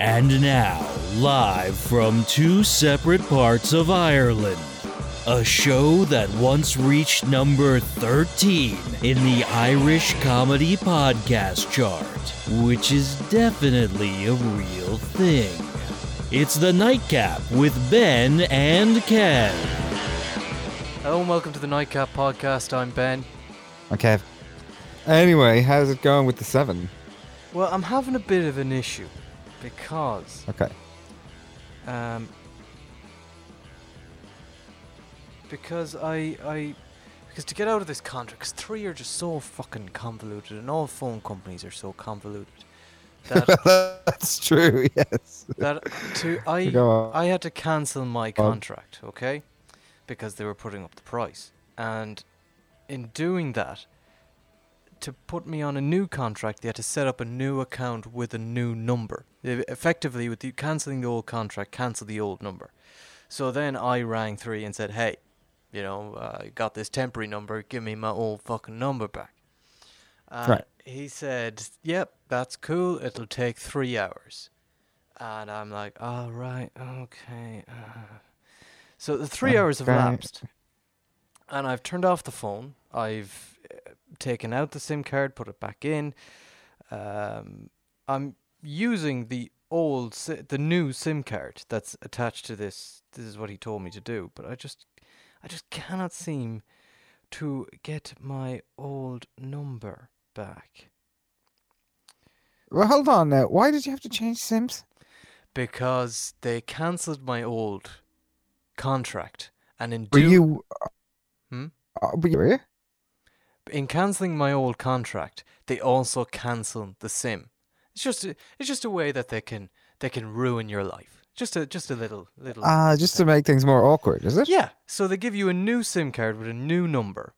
And now, live from two separate parts of Ireland, a show that once reached number 13 in the Irish Comedy Podcast chart, which is definitely a real thing. It's the Nightcap with Ben and Kev. Hello and welcome to the Nightcap Podcast. I'm Ben. I'm Okay. Anyway, how's it going with the seven? Well, I'm having a bit of an issue because Okay. um, because I I because to get out of this contract, because three are just so fucking convoluted, and all phone companies are so convoluted that That's true, yes. that to I I had to cancel my contract, okay, because they were putting up the price, and in doing that, to put me on a new contract, they had to set up a new account with a new number. They- Effectively, with the canceling the old contract, cancel the old number. So then I rang three and said, "Hey, you know, I got this temporary number. Give me my old fucking number back." Uh, Right. He said, "Yep, that's cool. It'll take three hours." And I'm like, "All right, okay." Uh. So the three hours have Okay. lapsed, and I've turned off the phone. I've uh, taken out the SIM card, put it back in. Um, I'm using the old, si- the new SIM card that's attached to this. This is what he told me to do, but I just, I just cannot seem to get my old number back Well, hold on now. Why did you have to change Sims? because they cancelled my old contract, and in Were do- you. Hmm? Uh, were you? In cancelling my old contract, they also cancel the sim. It's just a, it's just a way that they can they can ruin your life. Just a just a little little. Ah, just to make things more awkward, is it? yeah. So they give you a new sim card with a new number,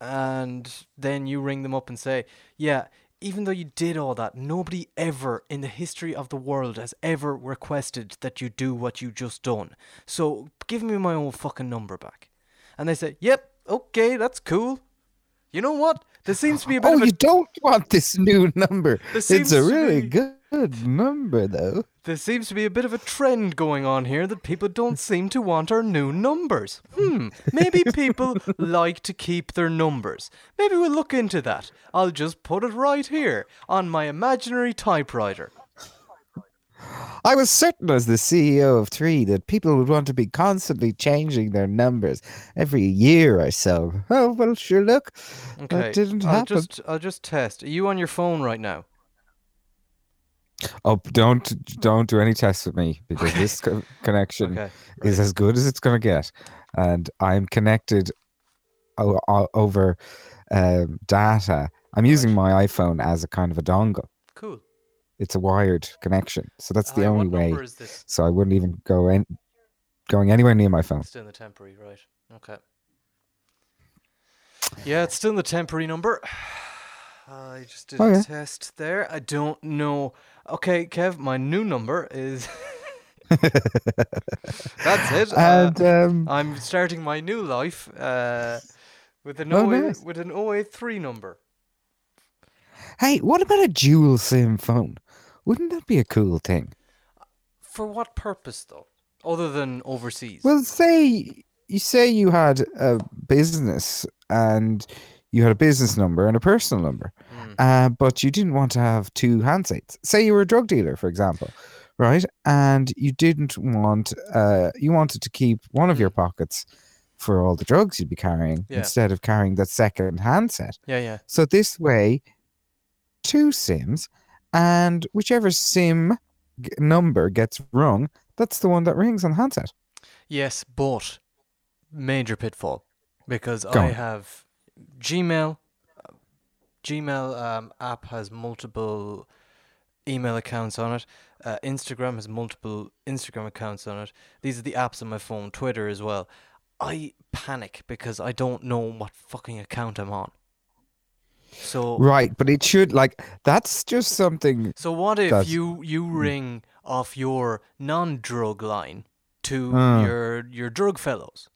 and then you ring them up and say, "Yeah, even though you did all that, nobody ever in the history of the world has ever requested that you do what you just done. So give me my old fucking number back." And they say, "Yep, okay, that's cool." You know what? There seems to be a bit Oh, of a you don't want this new number. It's a really be- good number, though. There seems to be a bit of a trend going on here that people don't seem to want our new numbers. Hmm, maybe people like to keep their numbers. Maybe we'll look into that. I'll just put it right here on my imaginary typewriter. I was certain as the CEO of Three that people would want to be constantly changing their numbers every year or so. Oh, well, sure, look. Okay, That didn't I'll happen. just I'll just test. Are you on your phone right now? Oh, don't don't do any tests with me because this co- connection Okay. is as good as it's going to get, and I'm connected o- o- over um, data. I'm using my iPhone as a kind of a dongle. Cool. It's a wired connection, so that's the only way. number is this? So I wouldn't even go in, going anywhere near my phone. Still in the temporary, right? Okay. Yeah, it's still in the temporary number. I just did Oh, a yeah. test there. I don't know. Okay, Kev, my new number is. That's it. Uh, And um, I'm starting my new life uh, with an Oh, 08 nice. with an 083 number. hey, what about a dual SIM phone? Wouldn't that be a cool thing? For what purpose, though? Other than overseas. Well, say you say you had a business and you had a business number and a personal number, Mm. uh, but you didn't want to have two handsets. Say you were a drug dealer, for example, right? And you didn't want, uh, you wanted to keep one of your pockets for all the drugs you'd be carrying Yeah. instead of carrying that second handset. yeah, yeah. So this way, two SIMs, and whichever SIM g- number gets wrong, that's the one that rings on the handset. Yes, but major pitfall because Go I on. have Gmail. uh, Gmail um, app has multiple email accounts on it. Uh, Instagram has multiple Instagram accounts on it. These are the apps on my phone. Twitter as well. I panic because I don't know what fucking account I'm on. So Right, but it should like that's just something. So what if That's- you you ring off your non-drug line to Hmm. your your drug fellows?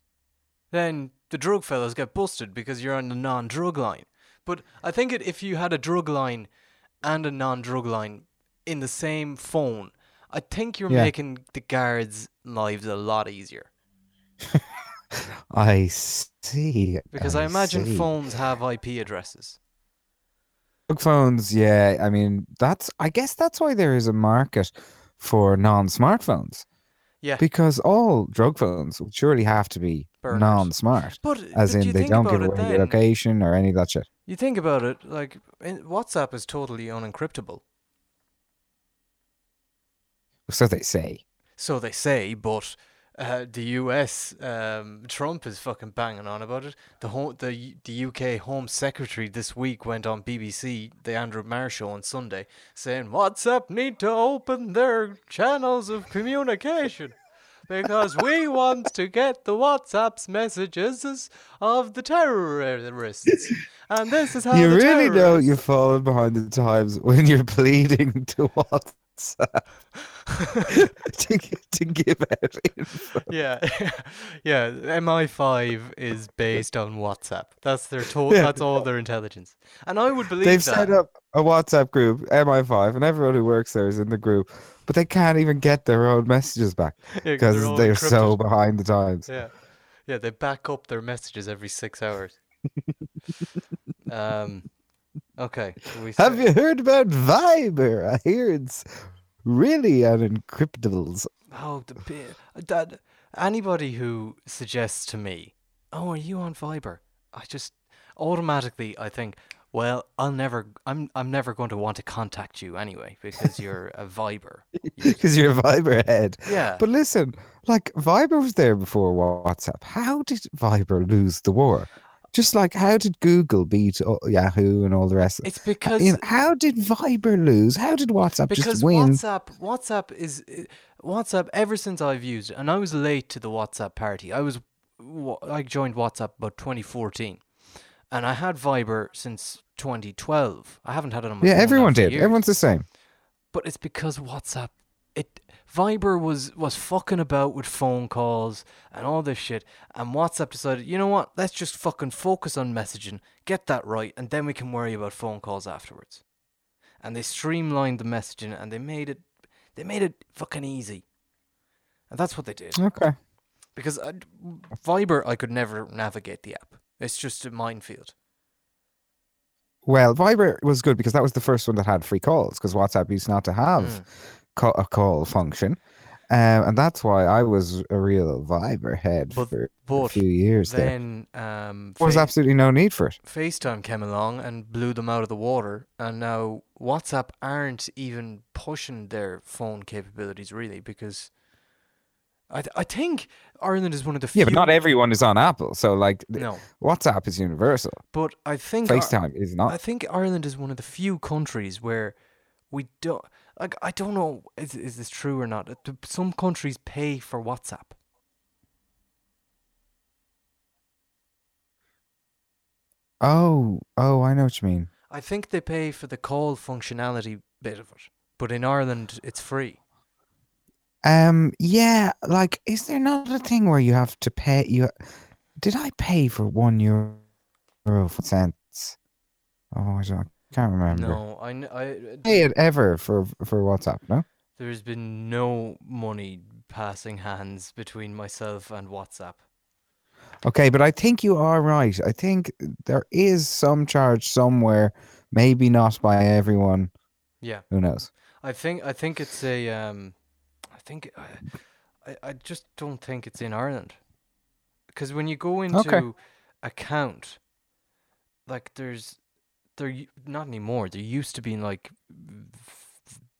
Then the drug fellows get busted because you're on the non-drug line. But I think it, if you had a drug line and a non-drug line in the same phone, I think you're Yeah. making the guards' lives a lot easier. I see. Because I, imagine see. phones have IP addresses. Drug phones, yeah. I mean, that's. I guess that's why there is a market for non-smartphones Yeah. because all drug phones would surely have to be Burners. non-smart, But as but in they don't give away your location or any of that shit. You think about it, like WhatsApp is totally unencryptable. So they say. So they say, but uh, the U.S. Um, Trump is fucking banging on about it. The home, the the UK Home Secretary this week went on BBC, the Andrew Marr show on Sunday, saying WhatsApp need to open their channels of communication. Because we want to get the WhatsApp's messages of the terrorists, and this is how you really know you're falling behind the times when you're pleading to WhatsApp to, to give out info. Yeah, yeah. MI5 is based on WhatsApp. That's their to- Yeah. That's all their intelligence, and I would believe They've that. set up a WhatsApp group, MI5, and everyone who works there is in the group, but they can't even get their own messages back Yeah, 'cause they're because they're so behind the times. Yeah, yeah. They back up their messages every six hours. um. Okay. Have you heard about Viber? I hear it's really unencryptables. Oh, the bi- that anybody who suggests to me, "Oh, are you on Viber?" I just automatically I think, well, I'll never, I'm, I'm never going to want to contact you anyway because you're a Viber. Because you're a Viber head. Yeah. But listen, like Viber was there before WhatsApp. How did Viber lose the war? Just like how did Google beat Yahoo and all the rest? It's because You know, how did Viber lose? How did WhatsApp because just win? WhatsApp WhatsApp is WhatsApp ever since I've used it, and I was late to the WhatsApp party. I was I joined WhatsApp about 2014, and I had Viber since 2012. I haven't had it on my yeah, everyone did. years. Everyone's the same. but it's because WhatsApp it Viber was was fucking about with phone calls and all this shit and WhatsApp decided, you know what, let's just fucking focus on messaging, get that right, and then we can worry about phone calls afterwards. And they streamlined the messaging and they made it they made it fucking easy. And that's what they did. Okay. Because I, Viber I could never navigate the app. It's just a minefield. Well, Viber was good because that was the first one that had free calls because WhatsApp used not to have Mm. A call function. Um, and that's why I was a real Viber head But- for a few years there. then um There was Fa- absolutely no need for it. FaceTime came along and blew them out of the water, and now WhatsApp aren't even pushing their phone capabilities really because I th- I think Ireland is one of the few. Yeah, but not everyone is on Apple. So, like, No, WhatsApp is universal. but I think Ar- FaceTime is not I think Ireland is one of the few countries where we don't like. I don't know is is this true or not. Some countries pay for WhatsApp. Oh, oh, I know what you mean. I think they pay for the call functionality bit of it, but in Ireland it's free. Um, yeah, like, is there not a thing where you have to pay? You did I pay for one euro for cents? Oh, I don't, can't remember. No, I, I Pay it ever for for WhatsApp? No. There's been no money passing hands between myself and WhatsApp. Okay, but I think you are right. I think there is some charge somewhere, maybe not by everyone. Yeah, Who knows? I think I think it's a um, I think I, I, I just don't think it's in Ireland, because when you go into account, like there's there u- not anymore. There used to be like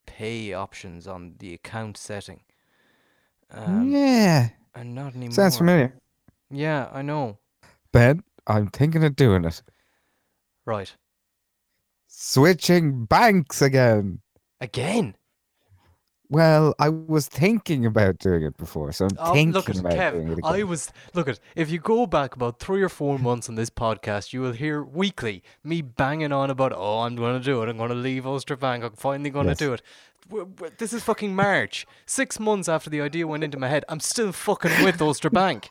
pay options on the account setting. Um, yeah, and not anymore. sounds familiar. Yeah, I know. Ben, I'm thinking of doing it. Right. Switching banks again. Again. Well, I was thinking about doing it before, so I'm Oh, thinking look at about doing it Kev. I was look at if you go back about three or four months on this podcast, you will hear weekly me banging on about oh I'm going to do it. I'm going to leave Ulster Bank. I'm finally going to Yes. do it. This is fucking March. Six months after the idea went into my head, I'm still fucking with Ulster Bank.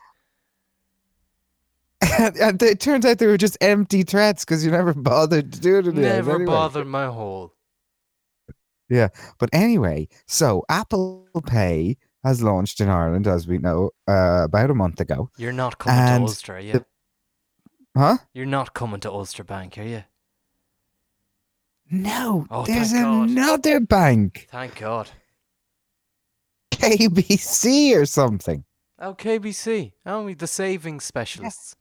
and it turns out they were just empty threats because you never bothered to do it in the end Never anyway. bothered my hole. Yeah. But anyway, so Apple Pay has launched in Ireland, as we know, uh, about a month ago. You're not coming And to Ulster, are you? the- Huh? You're not coming to Ulster Bank, are you? No, Oh, there's another bank, Thank God. KBC or something. Oh, KBC. Only the savings specialists.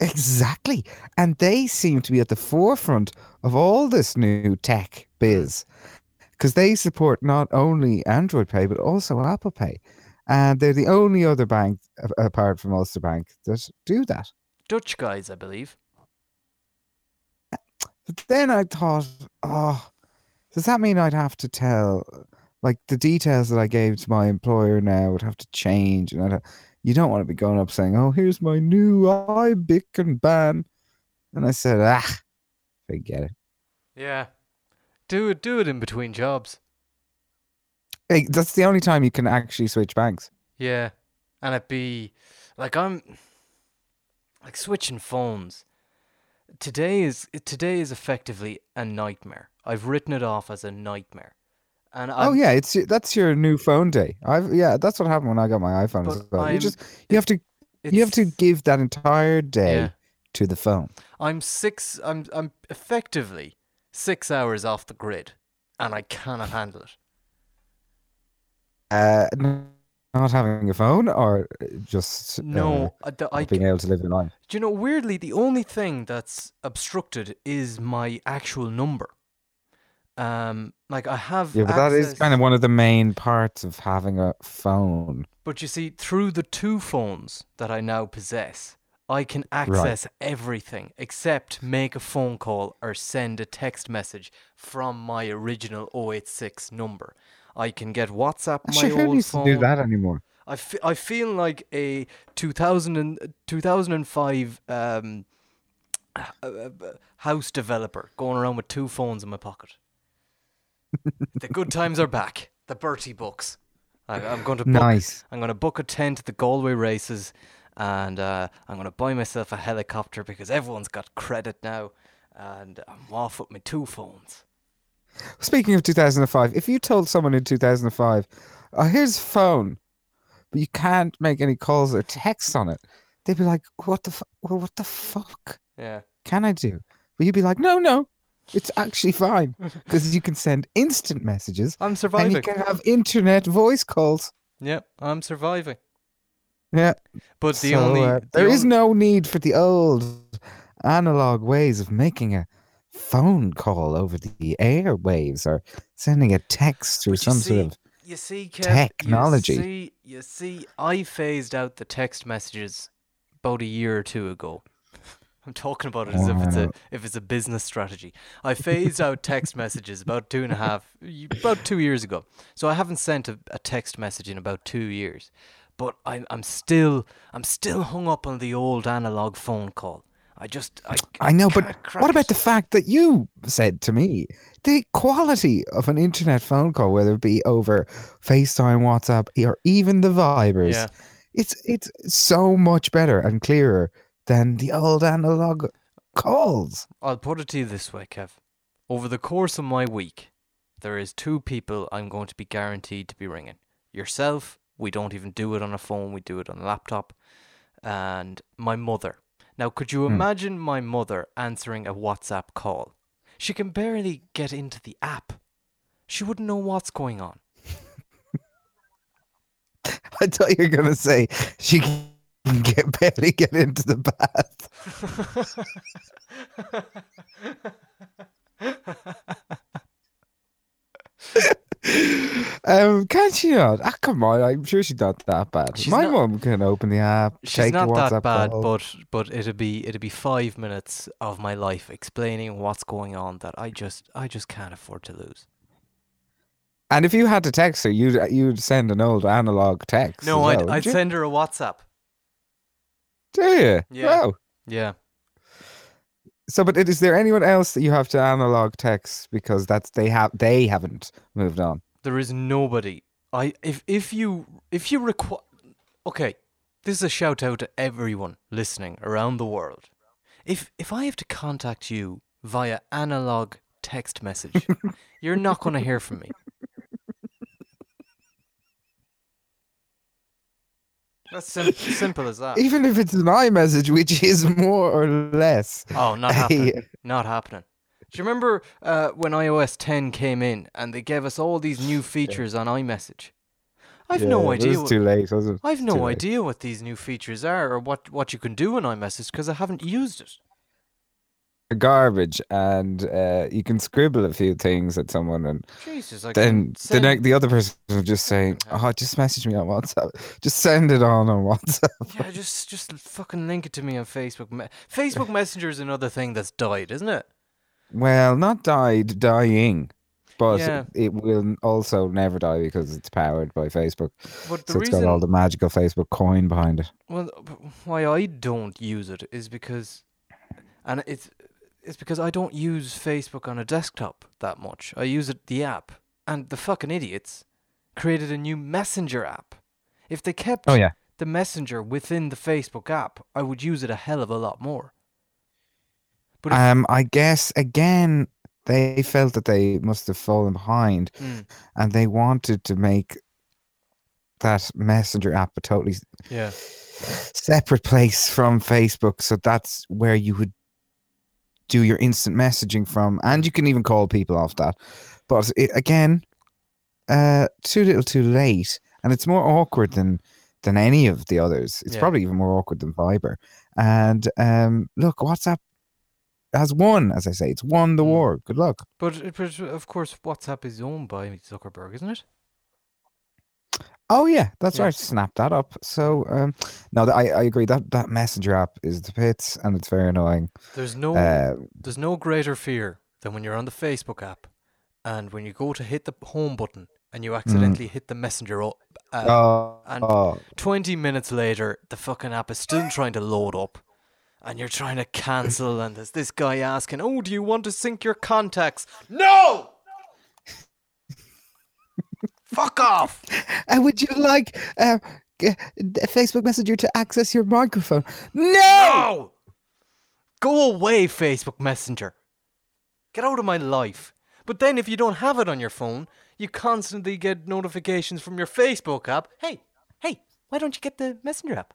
Exactly. And they seem to be at the forefront of all this new tech biz because they support not only Android Pay, but also Apple Pay. And they're the only other bank, apart from Ulster Bank, that do that. Dutch guys, I believe. But then I thought, oh, does that mean I'd have to tell, like the details that I gave to my employer now would have to change? And I'd, you don't want to be going up saying, oh, here's my new iBic and ban. And I said, ah, forget it. Yeah. Do it. Do it in between jobs. Hey, that's the only time you can actually switch banks. Yeah, and it'd be like I'm like switching phones. Today is today is effectively a nightmare. I've written it off as a nightmare, and oh I'm, yeah, it's that's your new phone day. I've yeah, that's what happened when I got my iPhone as well. You just you have to you have to give that entire day Yeah. to the phone. I'm six. I'm I'm effectively six hours off the grid, and I cannot handle it. Uh, not having a phone or just uh, No, I, the- I being able to live your life. Do you know, weirdly, the only thing that's obstructed is my actual number. Um, like I have. Yeah, but that is kind of one of the main parts of having a phone. But you see, through the two phones that I now possess, I can access everything except make a phone call or send a text message from my original 086 number. I can get WhatsApp on my Actually, old phone. do that anymore? I, I feel like a 2000 and, 2005 um, uh, uh, house developer going around with two phones in my pocket. the good times are back. The Bertie books. I, I'm going to book, Nice. I'm going to book a tent at the Galway races, and uh, I'm going to buy myself a helicopter because everyone's got credit now, and I'm off with my two phones. Speaking of 2005, if you told someone in 2005, oh, here's a phone, but you can't make any calls or texts on it, they'd be like, what the, fu- well, what the fuck Yeah. can I do? But you'd be like, no, no, it's actually fine because you can send instant messages I'm surviving. and you can have internet voice calls. Yep, I'm surviving. Yeah. But the so, only uh, the there is only- no need for the old analog ways of making a phone call over the airwaves or sending a text through some see, sort of you see, Kev, technology. You see, you see, I phased out the text messages about a year or two ago. I'm talking about it as if it's a if it's a business strategy. I phased out text messages about two and a half, about two years ago. So I haven't sent a, a text message in about two years. But I'm I'm still I'm still hung up on the old analog phone call. I just I I know, but what about the fact that you said to me the quality of an internet phone call, whether it be over FaceTime, WhatsApp, or even the Vibers, Yeah. it's it's so much better and clearer than the old analog calls. I'll put it to you this way, Kev. Over the course of my week, there is two people I'm going to be guaranteed to be ringing. Yourself, we don't even do it on a phone, we do it on a laptop. And my mother. Now, could you Hmm. imagine my mother answering a WhatsApp call? She can barely get into the app. She wouldn't know what's going on. I thought you were gonna say she can get barely get into the bath. um, can she not? Ah, come on! I'm sure she's not that bad. She's My not- mum can open the app, She's not that bad, call. but but it'd be it'd be five minutes of my life explaining what's going on that I just I just can't afford to lose. And if you had to text her, you'd you'd send an old analog text. No, I'd well, I'd you? send her a WhatsApp. Do you? Yeah. Wow. Yeah. So, but is there anyone else that you have to analog text because that's they have they haven't moved on? There is nobody. I if if you if you require Okay, this is a shout out to everyone listening around the world. If if I have to contact you via analog text message, You're not going to hear from me. That's sim- simple as that. Even if it's an iMessage, which is more or less. Oh, not happening. Uh, not happening. Do you remember uh, when iOS 10 came in and they gave us all these new features on iMessage? I've Yeah, no idea. It's what- too late, wasn't it? I've no late. idea what these new features are or what, what you can do in iMessage because I haven't used it. Garbage, and uh, you can scribble a few things at someone, and Jesus, then the, ne- the other person will just say, "Oh, just message me on WhatsApp. Just send it on on WhatsApp." Yeah, just just fucking link it to me on Facebook. Facebook Messenger is another thing that's died, isn't it? Well, not died, dying, but Yeah. it will also never die because it's powered by Facebook. But the so it's reason got all the magical Facebook coin behind it. well, uh, b- why I don't use it is because, and it's it's because I don't use Facebook on a desktop that much. I use it the app, and the fucking idiots created a new Messenger app. If they kept Oh yeah. the Messenger within the Facebook app, I would use it a hell of a lot more. But if, Um, I guess again they felt that they must have fallen behind, Mm, and they wanted to make that messenger app a totally yeah, separate place from Facebook. So that's where you would do your instant messaging from, and you can even call people off that. But it, again, uh, too little, too late, and it's more awkward than than any of the others. It's Yeah. probably even more awkward than Viber. And um, look, WhatsApp has won, as I say, it's won the Mm. war. Good luck. but, but of course WhatsApp is owned by Zuckerberg, isn't it? Oh yeah, that's Yeah. right. Snap that up. So um, no, I I agree that that messenger app is the pits, and it's very annoying. There's no Uh, there's no greater fear than when you're on the Facebook app and when you go to hit the home button and you accidentally hit the messenger up. Uh, oh, and- oh, 20 minutes later, the fucking app is still trying to load up. And you're trying to cancel, and there's this guy asking, Oh, do you want to sync your contacts? No! Fuck off! And would you like uh, Facebook Messenger to access your microphone? No! No! Go away, Facebook Messenger. Get out of my life. But then, if you don't have it on your phone, you constantly get notifications from your Facebook app. Hey, hey, why don't you get the Messenger app?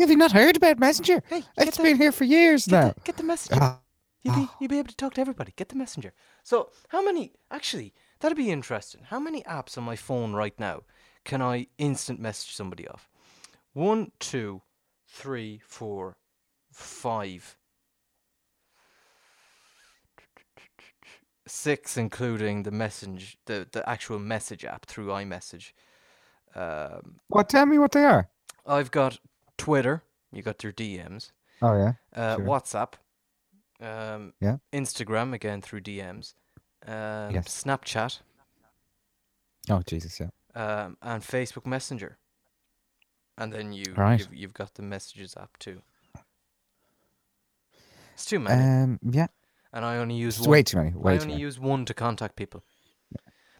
Have you not heard about Messenger? hey, It's the, been here for years get, now. the, get the Messenger. Ah, you'd, be, you'll be able to talk to everybody. Get the Messenger. So, how many, actually, that'd be interesting. How many apps on my phone right now can I instant message somebody off? One, two, three, four, five, six, including the message, the, the actual message app through iMessage. Um, what? Tell me what they are. I've got Twitter. You got your DMs. Oh yeah. Uh, Sure. WhatsApp, um, Yeah. Instagram again through DMs, um, Yes. Snapchat, Oh Jesus, yeah. um, and Facebook Messenger. And then you Right. you've, you've got the messages app too. It's too many, Um, yeah. and I only use It's one. way too many. Way I only use one to contact people.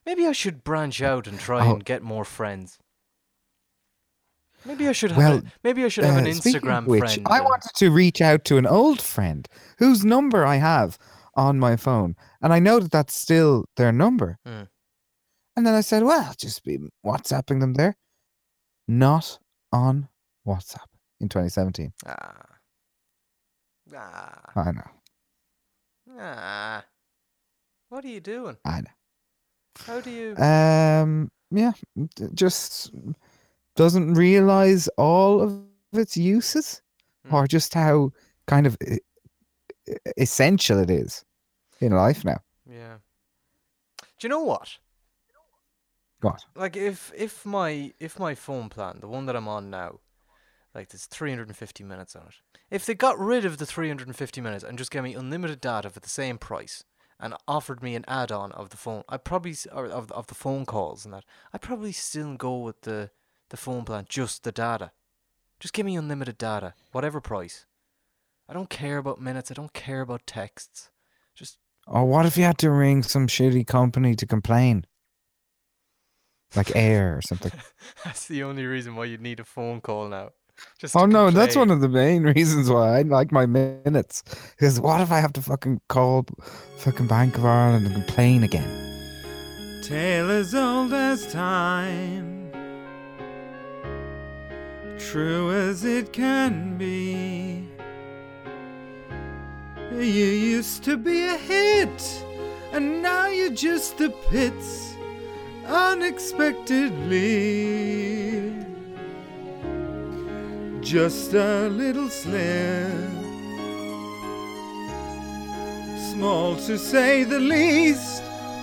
Maybe I should branch out and try Oh. and get more friends. Maybe I should have. Well, a, maybe I should have an Uh, of Instagram which, friend. I wanted to reach out to an old friend whose number I have on my phone, and I know that that's still their number. Mm. And then I said, "Well, I'll just be WhatsApping them there." Not on WhatsApp in 2017. Ah. Ah. I know. Ah. What are you doing? I know. How do you? Um, yeah, just doesn't realize all of its uses, Hmm. or just how kind of essential it is in life now. yeah. Do you know what? What? Like if if my if my phone plan, the one that I'm on now, like there's 350 minutes on it. If they got rid of the 350 minutes and just gave me unlimited data for the same price and offered me an add-on of the phone, I probably or of of the phone calls and that, I'd probably still go with the the phone plan, just the data. Just give me unlimited data, whatever price. I don't care about minutes. I don't care about texts. Just Or what if you had to ring some shitty company to complain? Like Eir or something. That's the only reason why you'd need a phone call now. Just oh to no, that's one of the main reasons why I like my minutes. Because what if I have to fucking call fucking Bank of Ireland and complain again? tale as old as time, true as it can be. You used to be a hit, and now you're just the pits unexpectedly. Just a little slip, small to say the least.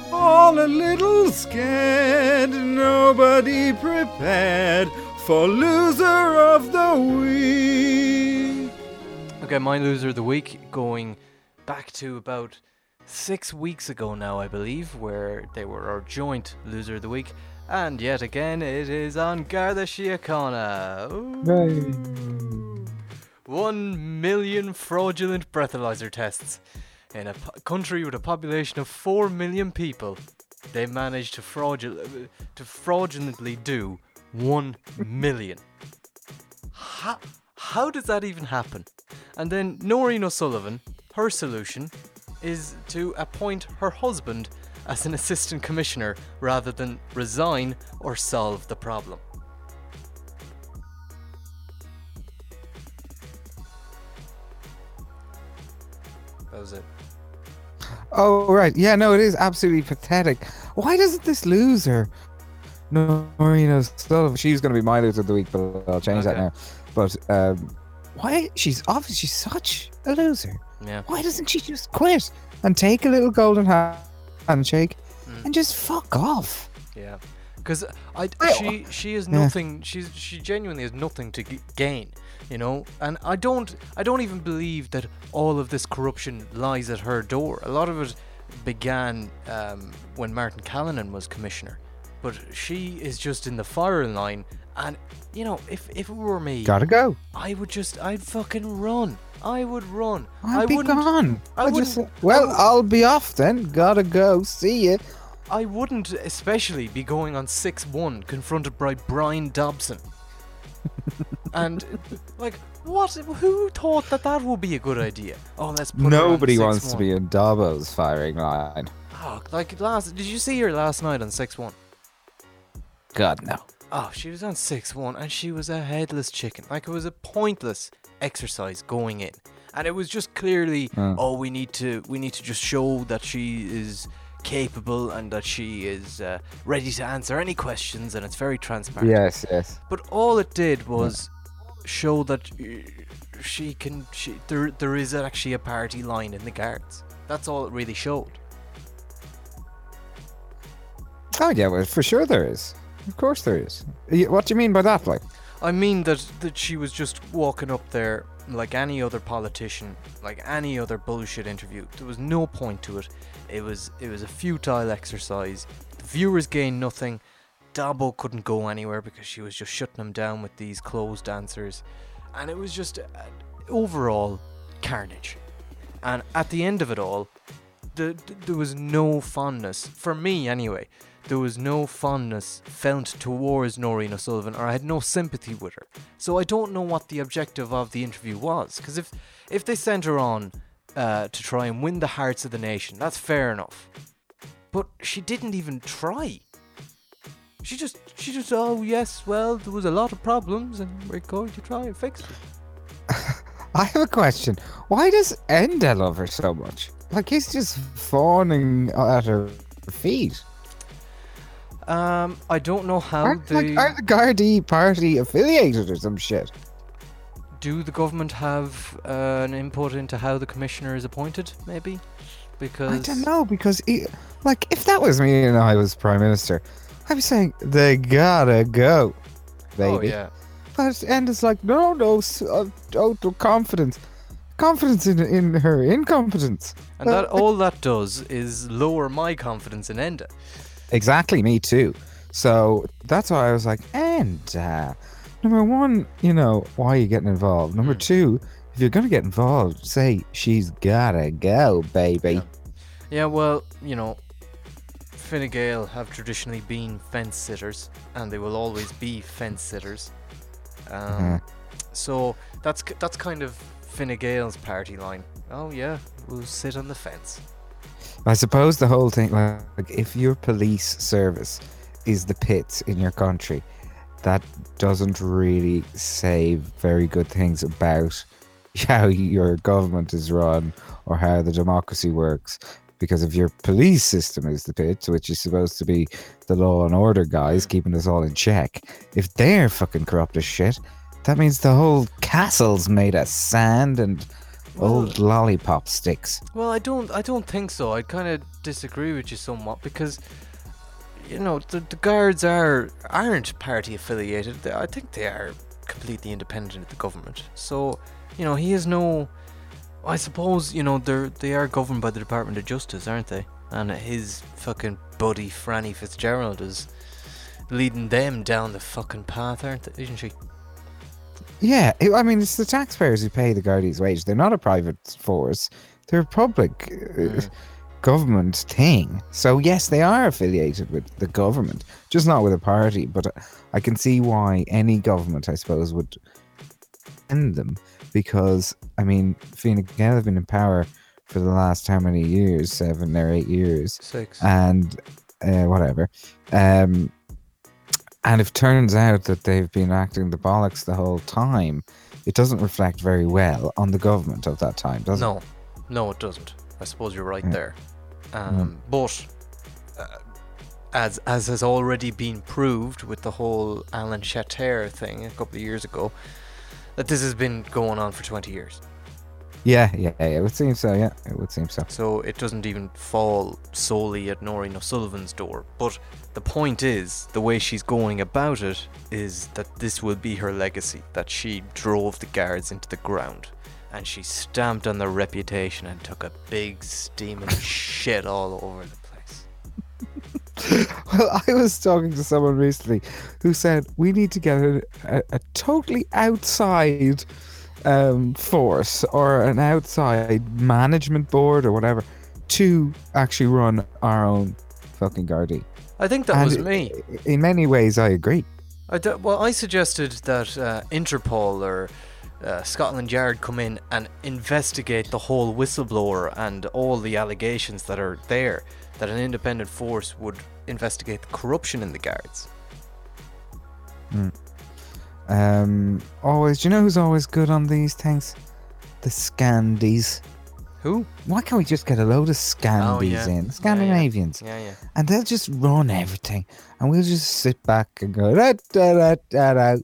All a little scared, nobody prepared for loser of the week. Okay, my loser of the week going back to about six weeks ago now, I believe, where they were our joint loser of the week. And yet again, it is on Garda Síochána. Ooh. One million fraudulent breathalyzer tests. In a po- country with a population of 4 million people, they managed to, fraudul- to fraudulently do 1 million. How, how does that even happen? And then Nóirín O'Sullivan, her solution is to appoint her husband as an assistant commissioner rather than resign or solve the problem. That was it. Oh right, yeah, no, it is absolutely pathetic. Why doesn't this loser, Nóirín O'Sullivan? She's going to be my loser of the week, but I'll change that now. But um, why? She's obviously she's such a loser. Yeah. Why doesn't she just quit and take a little golden ha- handshake Mm. and just fuck off? Yeah, because I she she Yeah. nothing. She's she genuinely has nothing to g- gain, you know. And I don't I don't even believe that all of this corruption lies at her door. A lot of it began um, when Martin Callinan was commissioner, but she is just in the firing line. And you know, if if it were me, Gotta go. I would just I'd fucking run. I would run. I'll I be wouldn't. gone. I I just, well, I wou- I'll be off then. Gotta go. See ya. I wouldn't especially be going on 6 1 confronted by Brian Dobson. and, like, what? Who thought that that would be a good idea? Oh, let's put her on Nobody wants to be in Dobbo's firing line. Oh, like, last. Did you see her last night on 6 1? God no. Oh, she was on 6 1 and she was a headless chicken. Like, it was a pointless exercise going in. And it was just clearly, Mm. oh, we need to, we need to just show that she is capable and that she is uh, ready to answer any questions, and it's very transparent. Yes, yes. But all it did was show that uh, she can. She, there, there is actually a party line in the guards. That's all it really showed. Oh yeah, well, for sure there is. Of course there is. What do you mean by that? Like, I mean that that she was just walking up there like any other politician, like any other bullshit interview. There was no point to it. It was it was a futile exercise. The viewers gained nothing. Dobbo couldn't go anywhere because she was just shutting him down with these closed answers, and it was just uh, overall carnage. And at the end of it all, the, th- there was no fondness for me anyway. There was no fondness felt towards Nóirín O'Sullivan, or I had no sympathy with her. So I don't know what the objective of the interview was. Because if if they sent her on uh, to try and win the hearts of the nation, that's fair enough. But she didn't even try. She just she just oh yes, well there was a lot of problems, and we're going to try and fix it. I have a question. Why does Enda love her so much? Like he's just fawning at her feet. Um, I don't know how Aren't, the like, are the Gardaí party affiliated or some shit? do the government have uh, an input into how the commissioner is appointed? Maybe because I don't know because, he, like, if that was me and I was prime minister, I'd be saying they gotta go, baby. Oh yeah, But Enda's like, no, no, uh, total confidence, confidence in in her incompetence. and that all that does is lower my confidence in Enda. Exactly, me too. So that's why I was like, and uh, number one, you know, why are you getting involved? Number Mm. two, if you're gonna get involved, say she's gotta go, baby. Yeah. Yeah, well, you know, Fine Gael have traditionally been fence sitters, and they will always be fence sitters. Um, Mhm. So that's that's kind of Fine Gael's party line. Oh yeah, we'll sit on the fence. I suppose the whole thing, like, if your police service is the pits in your country, that doesn't really say very good things about how your government is run or how the democracy works. Because if your police system is the pits, which is supposed to be the law and order guys keeping us all in check, if they're fucking corrupt as shit, that means the whole castle's made of sand and old lollipop sticks. Well, I don't. I don't think so. I kind of disagree with you somewhat because, you know, the, the guards are aren't party affiliated. They, I think they are completely independent of the government. So, you know, he has no. I suppose you know they're they are governed by the Department of Justice, aren't they? And his fucking buddy Franny Fitzgerald is leading them down the fucking path, aren't they? Isn't she? Yeah, it- I mean, it's the taxpayers who pay the Guardians' wage. They're not a private force; they're a public uh, Mm. government thing. So yes, they are affiliated with the government, just not with a party. But uh, I can see why any government, I suppose, would end them because I mean, Fine Gael have been in power for the last how many years? Seven or eight years Six. and uh, whatever. Um, and if it turns out that they've been acting the bollocks the whole time, it doesn't reflect very well on the government of that time, does it? no, no, it doesn't. I suppose you're right Yeah. there. Um, But uh, as as has already been proved with the whole Alan Shatter thing a couple of years ago, that this has been going on for 20 years. Yeah, yeah, yeah, it would seem so. Yeah, it would seem so. So it doesn't even fall solely at Nóirín O'Sullivan's door. But the point is, the way she's going about it is that this will be her legacy. That she drove the guards into the ground. And she stamped on their reputation and took a big steaming shit all over the place. Well, I was talking to someone recently who said we need to get a, a, a totally outside um, force or an outside management board or whatever to actually run our own fucking Gardaí. I think that And was me. In many ways, I agree. I d- well, I suggested that uh, Interpol or uh, Scotland Yard come in and investigate the whole whistleblower and all the allegations that are there. That an independent force would investigate the corruption in the guards. Um, always, do you know who's always good on these things? The Scandies. Who? Why can't we just get a load of Scandies Oh, yeah. in? Scandinavians. Yeah, yeah. yeah. and they'll just run everything, and we'll just sit back and go da da da da.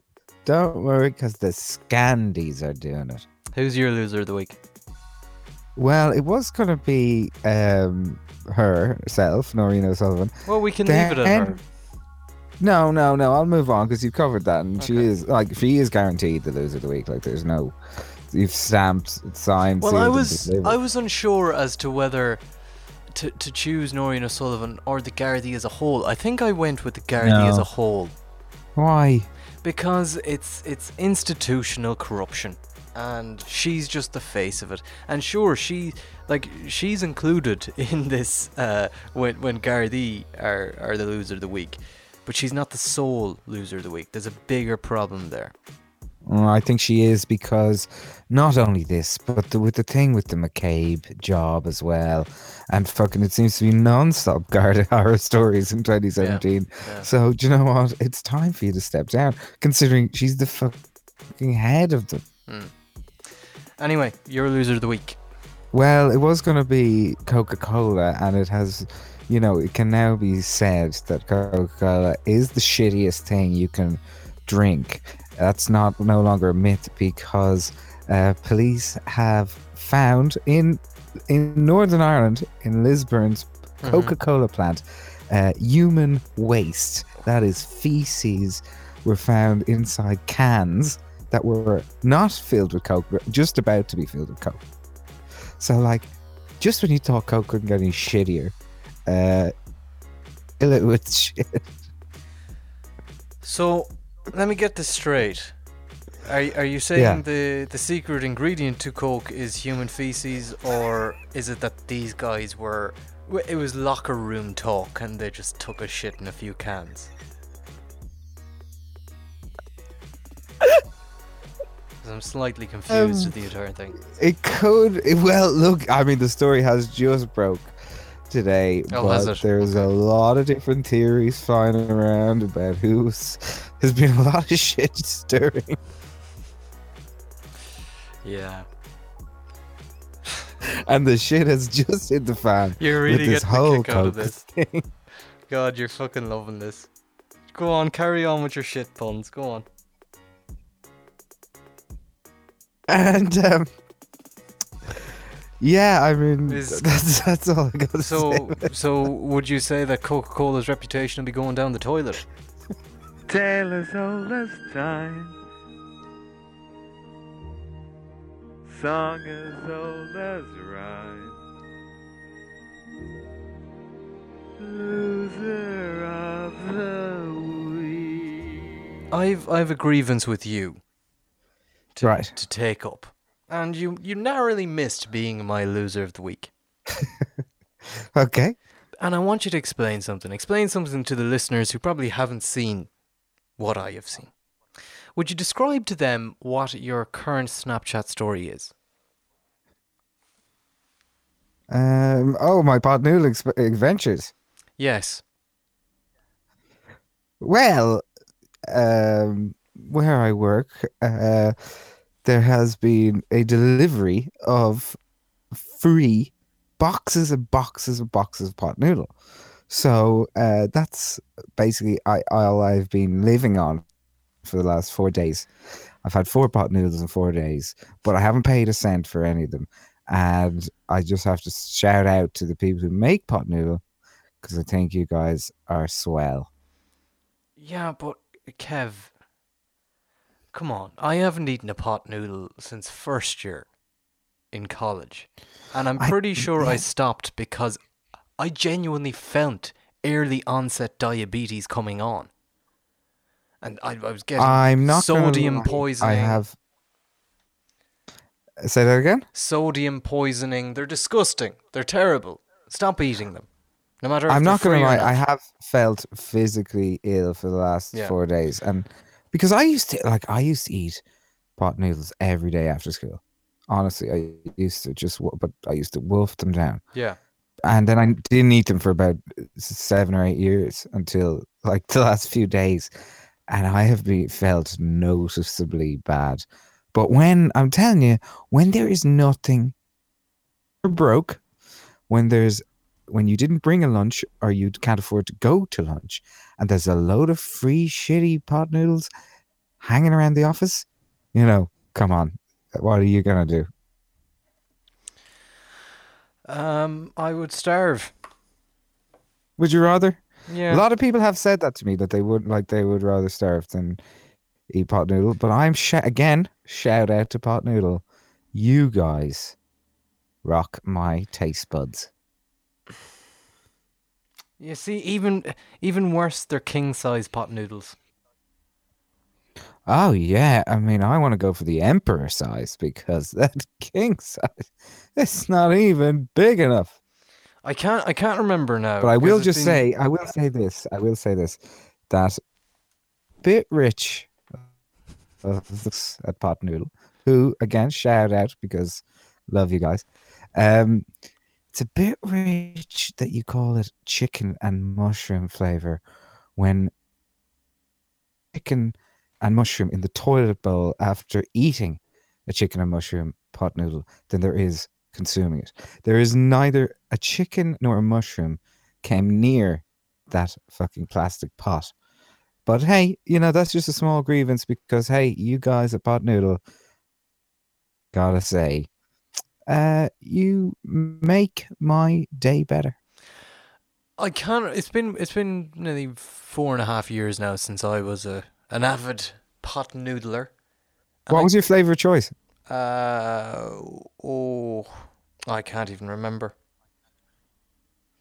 Don't worry, because the Scandies are doing it. Who's your loser of the week? Well, it was going to be um her herself, Nóirín O'Sullivan. Well, we can leave it at her. No, no, no. I'll move on because you've covered that, and she is like she is guaranteed the loser of the week. Like there's no, you've stamped, signed. Well, I was. I was unsure as to whether to to choose Nóirín O'Sullivan or the Gardaí as a whole. I think I went with the Gardaí as a whole. Why? because it's it's institutional corruption and she's just the face of it and sure she like she's included in this uh when when Gardaí are are the loser of the week but she's not the sole loser of the week there's a bigger problem there Well, I think she is because not only this, but the, with the thing with the McCabe job as well, and fucking it seems to be non-stop guard horror stories in 2017. yeah. So do you know what? It's time for you to step down, considering she's the fucking head of the. Hmm. anyway you're a loser of the week Well, it was going to be Coca-Cola, and it has, you know, it can now be said that Coca-Cola is the shittiest thing you can drink. That's not no longer a myth because uh, police have found in in Northern Ireland in Lisburn's Mhm. Coca-Cola plant uh, human waste that is feces were found inside cans that were not filled with coke but just about to be filled with coke so like just when you thought coke couldn't get any shittier uh fill it with shit so let me get this straight are, are you saying Yeah. the, the secret ingredient to Coke is human feces, or is it that these guys were. It was locker room talk and they just took a shit in a few cans? I'm slightly confused Um, with the entire thing. it could it- well look i mean the story has just broke today, Oh, but there's a lot of different theories flying around about who's. There's been a lot of shit stirring, Yeah. and the shit has just hit the fan. You're really this getting whole kick out of this. thing. God, you're fucking loving this. Go on, carry on with your shit puns. Go on. And um, yeah, I mean Is- that's that's all I got to say. So, so would you say that Coca-Cola's reputation will be going down the toilet? Tale as old as time. Song as old as rhyme. Loser of the week. I've I've a grievance with you to, Right. to take up, and you you narrowly missed being my loser of the week. Okay. And I want you to explain something. Explain something to the listeners who probably haven't seen what I have seen. Would you describe to them what your current Snapchat story is? Um. Oh, my pot noodle exp- adventures. Yes. Well, um, where I work, uh, there has been a delivery of free boxes and boxes and boxes of pot noodle. So uh, that's basically I, all I've been living on for the last four days. I've had four pot noodles in four days, but I haven't paid a cent for any of them. And I just have to shout out to the people who make pot noodle because I think you guys are swell. Yeah, but Kev, come on. I haven't eaten a pot noodle since first year in college. And I'm I- pretty sure I stopped because I genuinely felt early onset diabetes coming on. And I, I was getting I'm not sodium poisoning. I have. Say that again. Sodium poisoning. They're disgusting. They're terrible. Stop eating them. No matter if I'm not gonna lie. I have felt physically ill for the last Yeah. four days, and because I used to like, I used to eat pot noodles every day after school. Honestly, I used to just, but I used to wolf them down, Yeah. and then I didn't eat them for about seven or eight years until like the last few days, and I have been felt noticeably bad. But when I'm telling you, when there is nothing, broke, when there's when you didn't bring a lunch or you can't afford to go to lunch, and there's a load of free shitty pot noodles hanging around the office, you know, come on, what are you gonna do? Um, I would starve. Would you rather? Yeah. A lot of people have said that to me that they would like they would rather starve than eat pot noodle. But I'm sh- again shout out to pot noodle. You guys rock my taste buds. You see, even even worse, they're king size pot noodles. Oh yeah, I mean I want to go for the emperor size because that king size it's not even big enough. I can't I can't remember now. But I will just been- say, I will say this, I will say this, that bit rich at Pot Noodle, who again shout out because love you guys. Um, it's a bit rich that you call it chicken and mushroom flavor when chicken and mushroom in the toilet bowl after eating a chicken and mushroom pot noodle than there is consuming it. There is neither a chicken nor a mushroom came near that fucking plastic pot. But hey, you know, that's just a small grievance because hey, you guys at Pot Noodle gotta say, uh, you make my day better. I can't. It's been it's been nearly four and a half years now since I was a an avid pot noodler. And What I- was your flavor of choice? Uh oh, I can't even remember.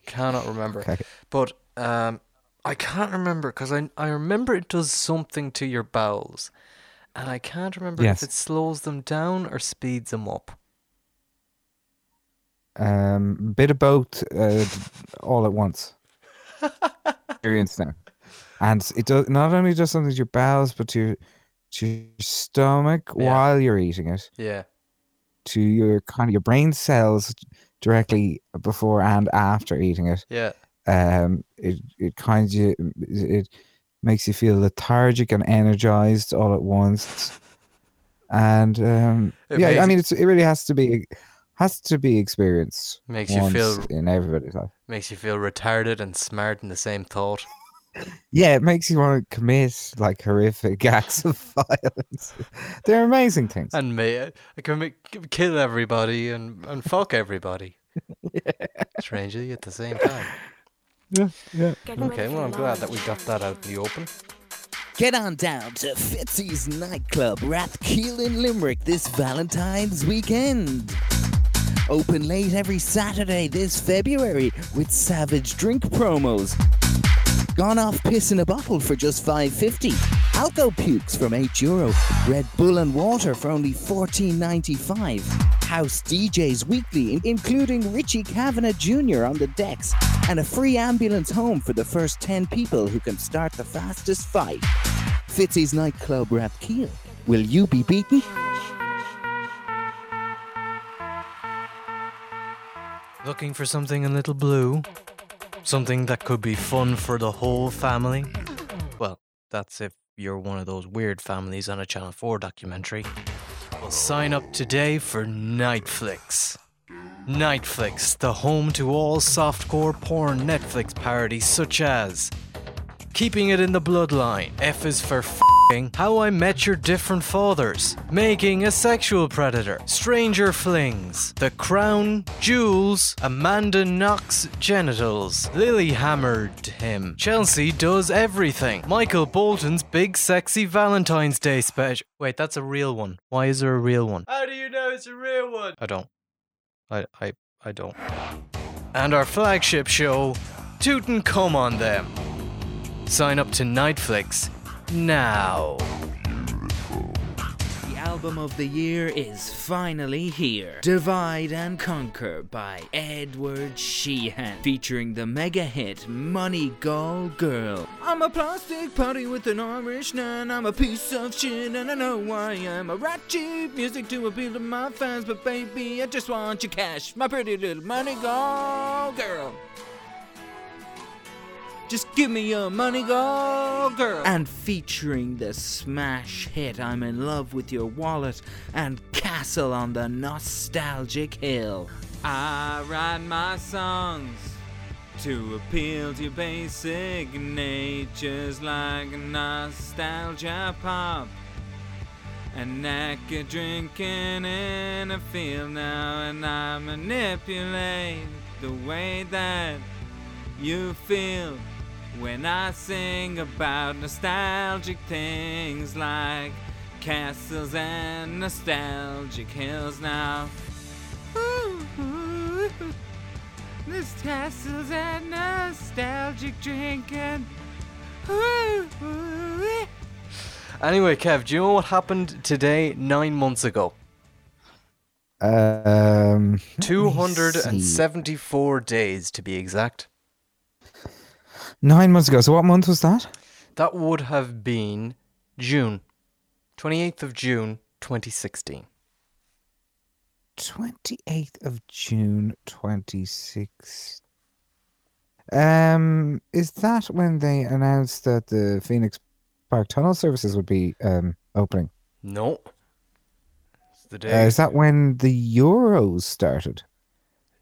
Cannot remember. Okay. But um, I can't remember because I I remember it does something to your bowels, and I can't remember Yes. if it slows them down or speeds them up. Um, bit of both, uh, all at once. Experience now, and it does not only does something to your bowels, but to your to your stomach Yeah. while you're eating it. Yeah. to your kind of your brain cells directly before and after eating it. Yeah. Um, it it kind of it makes you feel lethargic and energized all at once. And um, It yeah, I mean, it's it really has to be has to be experienced Makes you feel in everybody's life. makes you feel retarded and smart in the same thought. Yeah, it makes you want to commit like horrific acts of violence. They're amazing things. And me, I uh, can make, kill everybody and, and fuck everybody. Strangely, at the same time. yeah, yeah. Okay, well, I'm glad that we got that out in the open. Get on down to Fitzy's nightclub, Rathkeale in Limerick this Valentine's weekend. Open late every Saturday this February with savage drink promos. Gone off piss in a bottle for just 5.50. Alco pukes from 8 euro. Red Bull and water for only 14.95. House DJs weekly, including Richie Kavanagh Jr. on the decks, and a free ambulance home for the first 10 people who can start the fastest fight. Fitzy's nightclub Rathkeale. Will you be beaten? Looking for something a little blue? Something that could be fun for the whole family? Well, that's if you're one of those weird families on a Channel 4 documentary. Well, sign up today for Nightflix. Nightflix, the home to all softcore porn Netflix parodies such as Keeping It in the Bloodline, F is for F***ing, How I Met Your Different Fathers, Making a Sexual Predator, Stranger Flings, The Crown, Jules, Amanda Knox Genitals, Lily Hammered Him, Chelsea Does Everything, Michael Bolton's Big Sexy Valentine's Day Special. Wait, that's a real one. Why is there a real one? How do you know it's a real one? I don't. I, I, I don't. And our flagship show, Tootin' Come On Them. Sign up to Nightflix now. The album of the year is finally here. Divide and Conquer by Edward Sheehan, featuring the mega hit Money Gall Girl. I'm a plastic potty with an Irish nun. I'm a piece of shit and I know why I am. I write cheap music to appeal to my fans, but baby, I just want your cash, my pretty little Moneygall Girl. Just give me your money, go girl. And featuring the smash hit I'm in love with your wallet and Castle on the Nostalgic Hill. I write my songs to appeal to your basic natures like nostalgia pop. And naked drinking in a field now, and I manipulate the way that you feel when I sing about nostalgic things like castles and nostalgic hills now. Ooh, ooh, this castles and nostalgic drinking. Ooh, Anyway, Kev, do you know what happened today, nine months ago? Um, let me see. 274 days to be exact. Nine months ago. So what month was that? That would have been June. 28th of June, 2016. 28th of June 26. Um, is that when they announced that the Phoenix Park tunnel services would be um opening? No. It's the Uh, day. is that when the Euros started?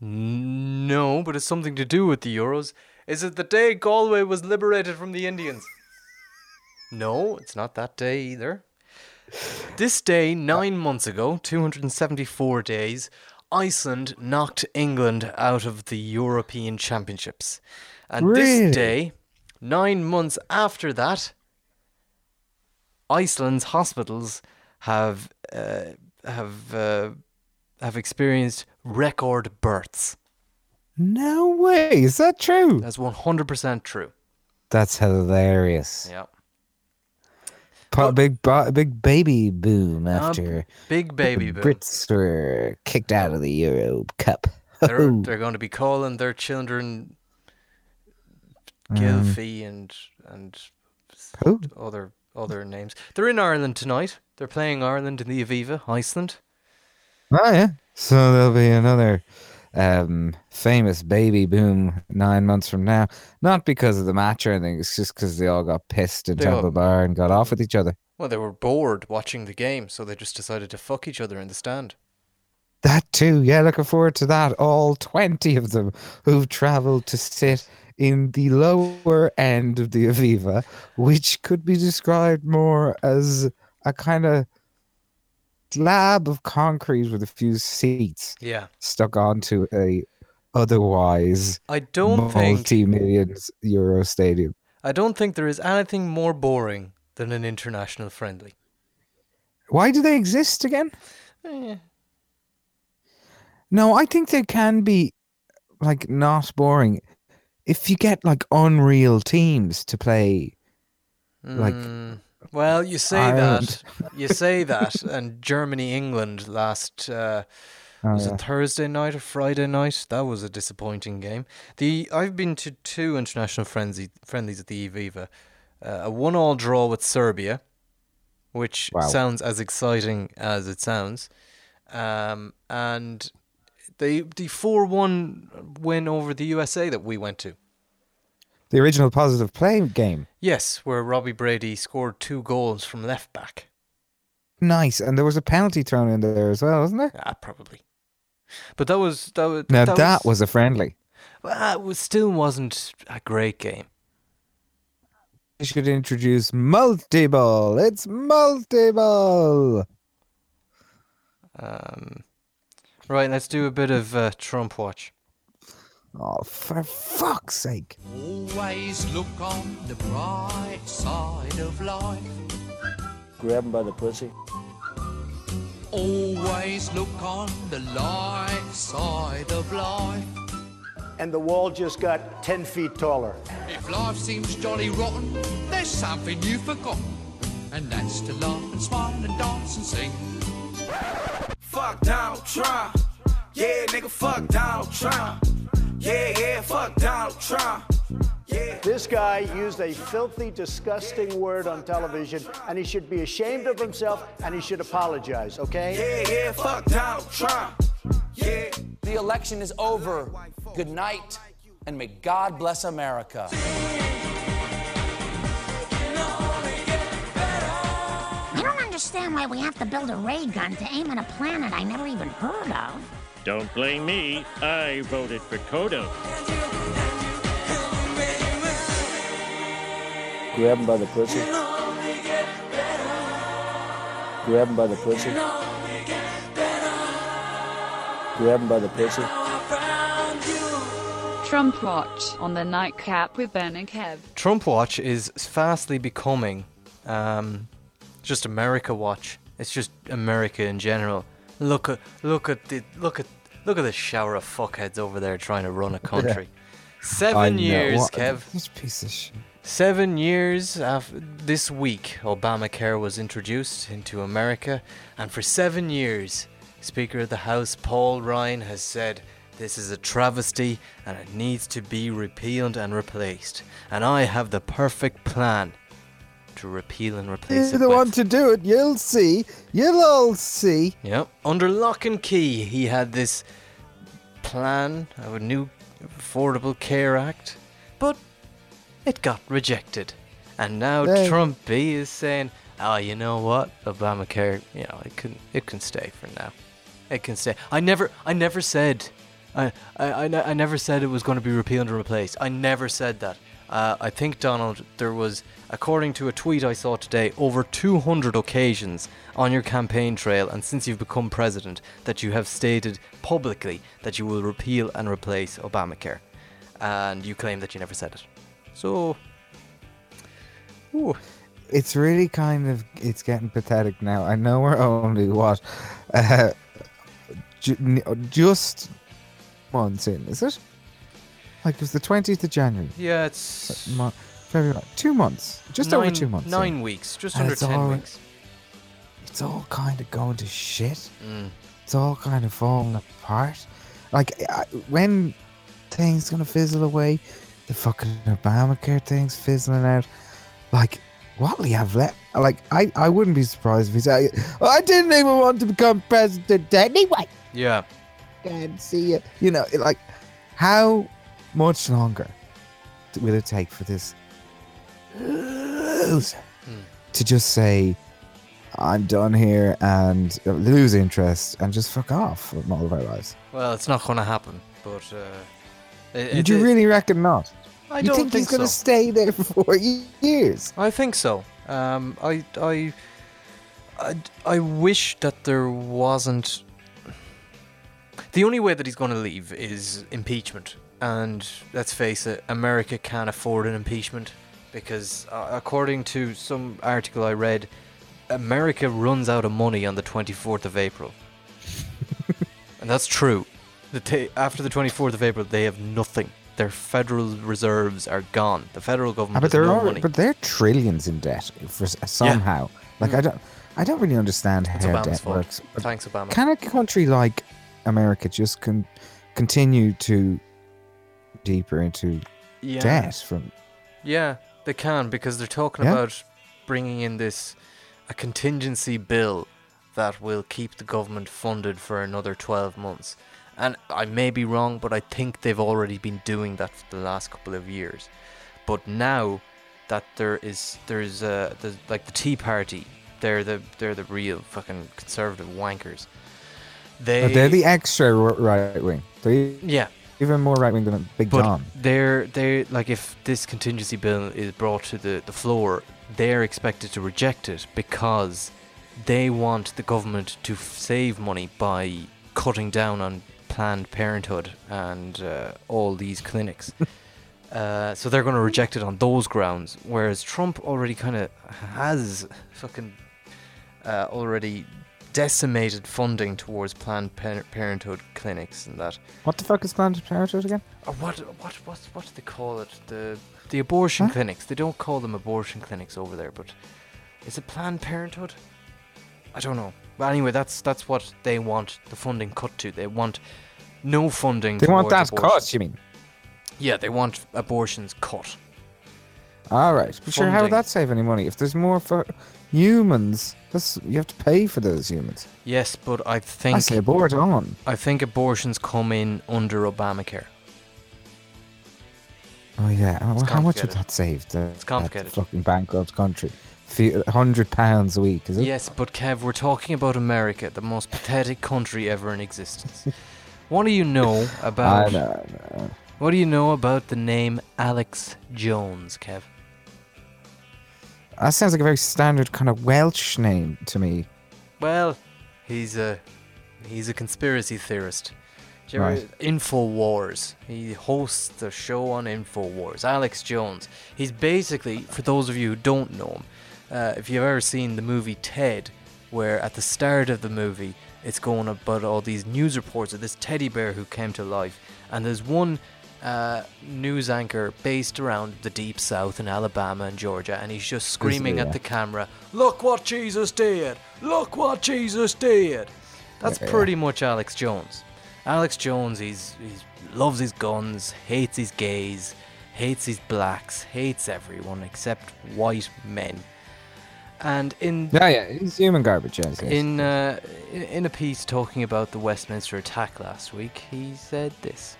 no, but it's something to do with the Euros. Is it the day Galway was liberated from the Indians? No, it's not that day either. This day, nine months ago, 274 days, Iceland knocked England out of the European Championships. And Really? this day, nine months after that, Iceland's hospitals have uh, have uh, have experienced record births. No way. Is that true? That's 100% true. That's hilarious. Yep. Oh. big, ba- big baby boom Uh, after Big baby boom. Brits were kicked out of the Euro Cup. They're, Oh. they're going to be calling their children Um, Gylfi and and Who? other other names. They're in Ireland tonight. They're playing Ireland in the Aviva, Iceland. Oh yeah. So there'll be another um, famous baby boom nine months from now. Not because of the match or anything. It's just because they all got pissed in all- Temple Bar and got off with each other. Well, they were bored watching the game, so they just decided to fuck each other in the stand. That too. Yeah, looking forward to that. All 20 of them who've traveled to sit in the lower end of the Aviva, which could be described more as a kind of slab of concrete with a few seats Yeah. stuck onto a otherwise I don't think multi-million euro stadium. I don't think there is anything more boring than an international friendly. Why do they exist again? Eh, No, I think they can be like not boring if you get like unreal teams to play. Like, mm, well, you say Ireland. that. You say that, and Germany England last uh, Oh, was yeah. it Thursday night or Friday night? That was a disappointing game. The I've been to two international friendly friendlies at the Aviva. Uh, a one-all draw with Serbia, which Wow. sounds as exciting as it sounds, um, and the the four-one win over the USA that we went to. The original positive play game. Yes, where Robbie Brady scored two goals from left back. Nice. And there was a penalty thrown in there as well, wasn't there? Ah, probably. But that was that was Now that, was, a friendly. well, it was still wasn't a great game. You should introduce multi-ball. It's multi-ball. Um, right, let's do a bit of uh, Trump watch. Oh, for fuck's sake. Always look on the bright side of life. Grab him by the pussy. Always look on the light side of life. and the wall just got 10 feet taller. If life seems jolly rotten, there's something you've forgotten. And that's to laugh and smile and dance and sing. Fuck Donald Trump. Yeah, nigga, fuck Donald Trump. Yeah, yeah, fuck Donald Trump. Yeah. This guy used a filthy, disgusting word on television, and he should be ashamed of himself and he should apologize, okay? Yeah, yeah, fuck Donald Trump. Yeah. The election is over. Good night, and may God bless America. I don't understand why we have to build a ray gun to aim at a planet I never even heard of. Don't blame me. I voted for Toto. Grab him by the pussy. Grab him by the pussy. Grab him by the pussy. Trump Watch on the nightcap with Ben and Kev. Trump Watch is fastly becoming um, just America Watch. It's just America in general. Look at look at the look at look at the shower of fuckheads over there trying to run a country. Seven years, What- Kev. This piece of shit. Seven years after this week, Obamacare was introduced into America, and for seven years, Speaker of the House Paul Ryan has said this is a travesty and it needs to be repealed and replaced. And I have the perfect plan to repeal and replace You're it. the with. one to do it. You'll see. You'll all see. Yep. Under lock and key, he had this plan of a new Affordable Care Act, but it got rejected. And now Hey. Trump B is saying, "Oh, you know what? Obamacare, you know, it can it can stay for now. It can stay." I never I never said I I, I, I never said it was going to be repealed and replaced. I never said that. Uh, I think Donald, there was, according to a tweet I saw today, over 200 occasions on your campaign trail, and since you've become president, that you have stated publicly that you will repeal and replace Obamacare, and you claim that you never said it. So, ooh, It's really kind of it's getting pathetic now. I know we're only what uh, ju- just months in, is it? Like it was the twentieth of January. yeah, it's Mo- February, two months, just over two months. in. Nine weeks, just And under ten all- weeks. It's all kind of going to shit. Mm. It's all kind of falling apart. Like I, when things gonna fizzle away, the fucking Obamacare thing's fizzling out. Like what will he have left? Like I, I wouldn't be surprised if he said, "I didn't even want to become president anyway." Yeah, again. See it. You know, like, how much longer will it take for this loser to just say, I'm done here and lose interest and just fuck off from all of our lives? Well, it's not going to happen, but. Uh, it, it- you really reckon not? I you don't think, he's think going to stay there for four years? I think so. Um, I, I, I, I wish that there wasn't. The only way that he's going to leave is impeachment, and let's face it, America can't afford an impeachment because, uh, according to some article I read, America runs out of money on the 24th of April, and that's true. The ta after the 24th of April, they have nothing. Their federal reserves are gone. The federal Ah, government but has no money. but they're trillions in debt for s- somehow. Like I Mm. don't, I don't really understand It's how Obama's debt fault. works. Thanks, Obama. Can a country like America just con- continue to deeper into Yeah. debt from? Yeah, they can because they're talking Yeah. about bringing in this a contingency bill that will keep the government funded for another 12 months. And I may be wrong, but I think they've already been doing that for the last couple of years. But now that there is there's uh there's like the Tea Party, they're the they're the real fucking conservative wankers. They they're the extra right wing. They're Yeah. Even more right wing than a Big But John. they're they like if this contingency bill is brought to the, the floor, they're expected to reject it because they want the government to f- save money by cutting down on Planned Parenthood and uh, all these clinics. uh, so they're going to reject it on those grounds, whereas Trump already kind of has fucking uh, already decimated funding towards Planned Par- Parenthood clinics and that. What the fuck is Planned Parenthood again? Or what what what what do they call it? The the abortion Huh? clinics. They don't call them abortion clinics over there, but is it Planned Parenthood? I don't know. But anyway, that's that's what they want the funding cut to. They want no funding. They want that abortion. cut. You mean? Yeah, they want abortions cut. All right. But sure, how would that save any money? If there's more for humans, that's you have to pay for those humans. Yes, but I think I say abort on. I think abortions come in under Obamacare. Oh yeah. How much would that save? The, It's complicated. Fucking bankrupt country. Hundred pounds a week, is it? Yes, but Kev, we're talking about America, the most pathetic country ever in existence. what do you know about? I know, I know. What do you know about the name Alex Jones, Kev? That sounds like a very standard kind of Welsh name to me. Well, he's a he's a conspiracy theorist. Do you ever- Right. Infowars. He hosts the show on Infowars. Alex Jones. He's basically, for those of you who don't know him, uh, if you've ever seen the movie Ted, where at the start of the movie it's going about all these news reports of this teddy bear who came to life, and there's one uh, news anchor based around the deep south in Alabama and Georgia, and he's just screaming at the camera, "Look what Jesus did! Look what Jesus did!" That's Yeah, yeah. pretty much Alex Jones. Alex Jones, he's he's loves his guns, hates his gays, hates his blacks, hates everyone except white men. And in Yeah, yeah. He's human garbage. Yes, yes. in uh, in in a piece talking about the Westminster attack last week, he said this.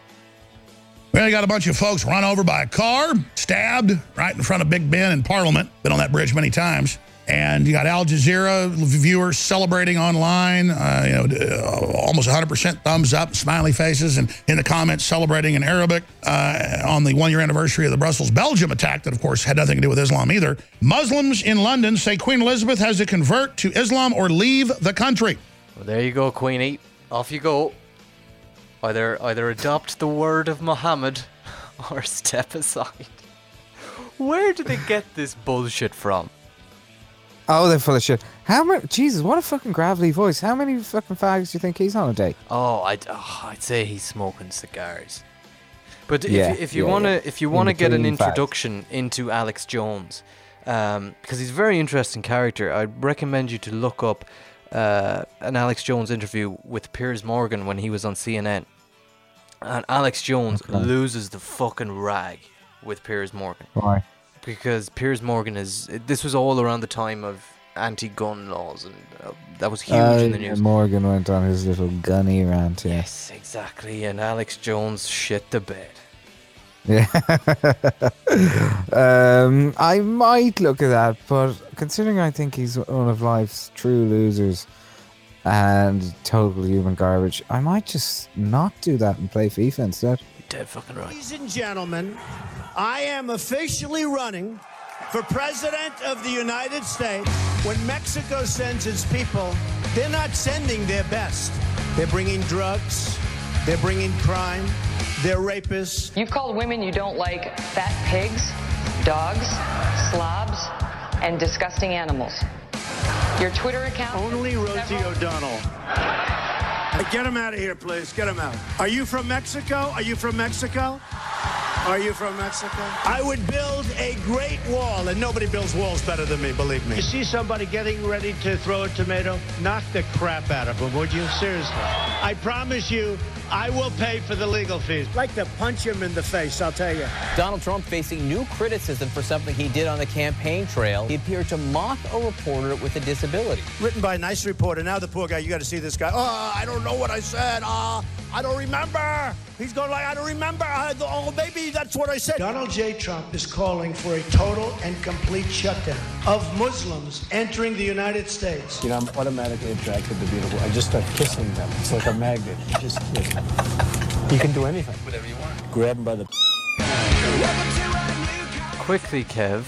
Well, you got a bunch of folks run over by a car, stabbed right in front of Big Ben in Parliament. Been on that bridge many times. And you got Al Jazeera viewers celebrating online, uh, you know, uh, almost 100% thumbs up, smiley faces, and in the comments celebrating in Arabic uh, on the one-year anniversary of the Brussels, Belgium attack that, of course, had nothing to do with Islam either. Muslims in London say Queen Elizabeth has to convert to Islam or leave the country. Well, there you go, Queenie. Off you go. Either either adopt the word of Muhammad or step aside. Where do they get this bullshit from? Oh, they're full of shit. How many? Jesus, what a fucking gravelly voice. How many fucking fags do you think he's on a day? Oh, I'd, oh, I'd say he's smoking cigars. But if, Yeah, you- if you yeah, wanna yeah. if you wanna get an between fags. introduction into Alex Jones, um, because he's a very interesting character, I'd recommend you to look up uh, an Alex Jones interview with Piers Morgan when he was on CNN. And Alex Jones Okay. loses the fucking rag with Piers Morgan Why? because Piers Morgan is. This was all around the time of anti-gun laws, and uh, that was huge in Uh, the news. Morgan went on his little gunny rant. Yeah. Yes, exactly. And Alex Jones shit the bed. Yeah. um, I might look at that, but considering I think he's one of life's true losers and total human garbage, I might just not do that and play FIFA instead. Dead fucking right. Ladies and gentlemen, I am officially running for President of the United States. When Mexico sends its people, they're not sending their best. They're bringing drugs, they're bringing crime, they're rapists. You've called women you don't like fat pigs, dogs, slobs, and disgusting animals. Your Twitter account. Only Rosie O'Donnell. Get him out of here, please. Get him out. Are you from Mexico? Are you from Mexico? Are you from Mexico? I would build a great wall, and nobody builds walls better than me, believe me. You see somebody getting ready to throw a tomato? Knock the crap out of them, would you? Seriously. I promise you, I will pay for the legal fees. Like to punch him in the face, I'll tell you. Donald Trump facing new criticism for something he did on the campaign trail. He appeared to mock a reporter with a disability. Written by a nice reporter. Now the poor guy, you got to see this guy. Oh, I don't know what I said. Oh, I don't remember. He's going like, I don't remember. I, oh, maybe that's what I said. Donald J. Trump is calling for a total and complete shutdown of Muslims entering the United States. You know, I'm automatically attracted to beautiful. I just start kissing them. It's like a magnet. You just kiss. You can do anything. Whatever you want. Grab them by the. Quickly, Kev,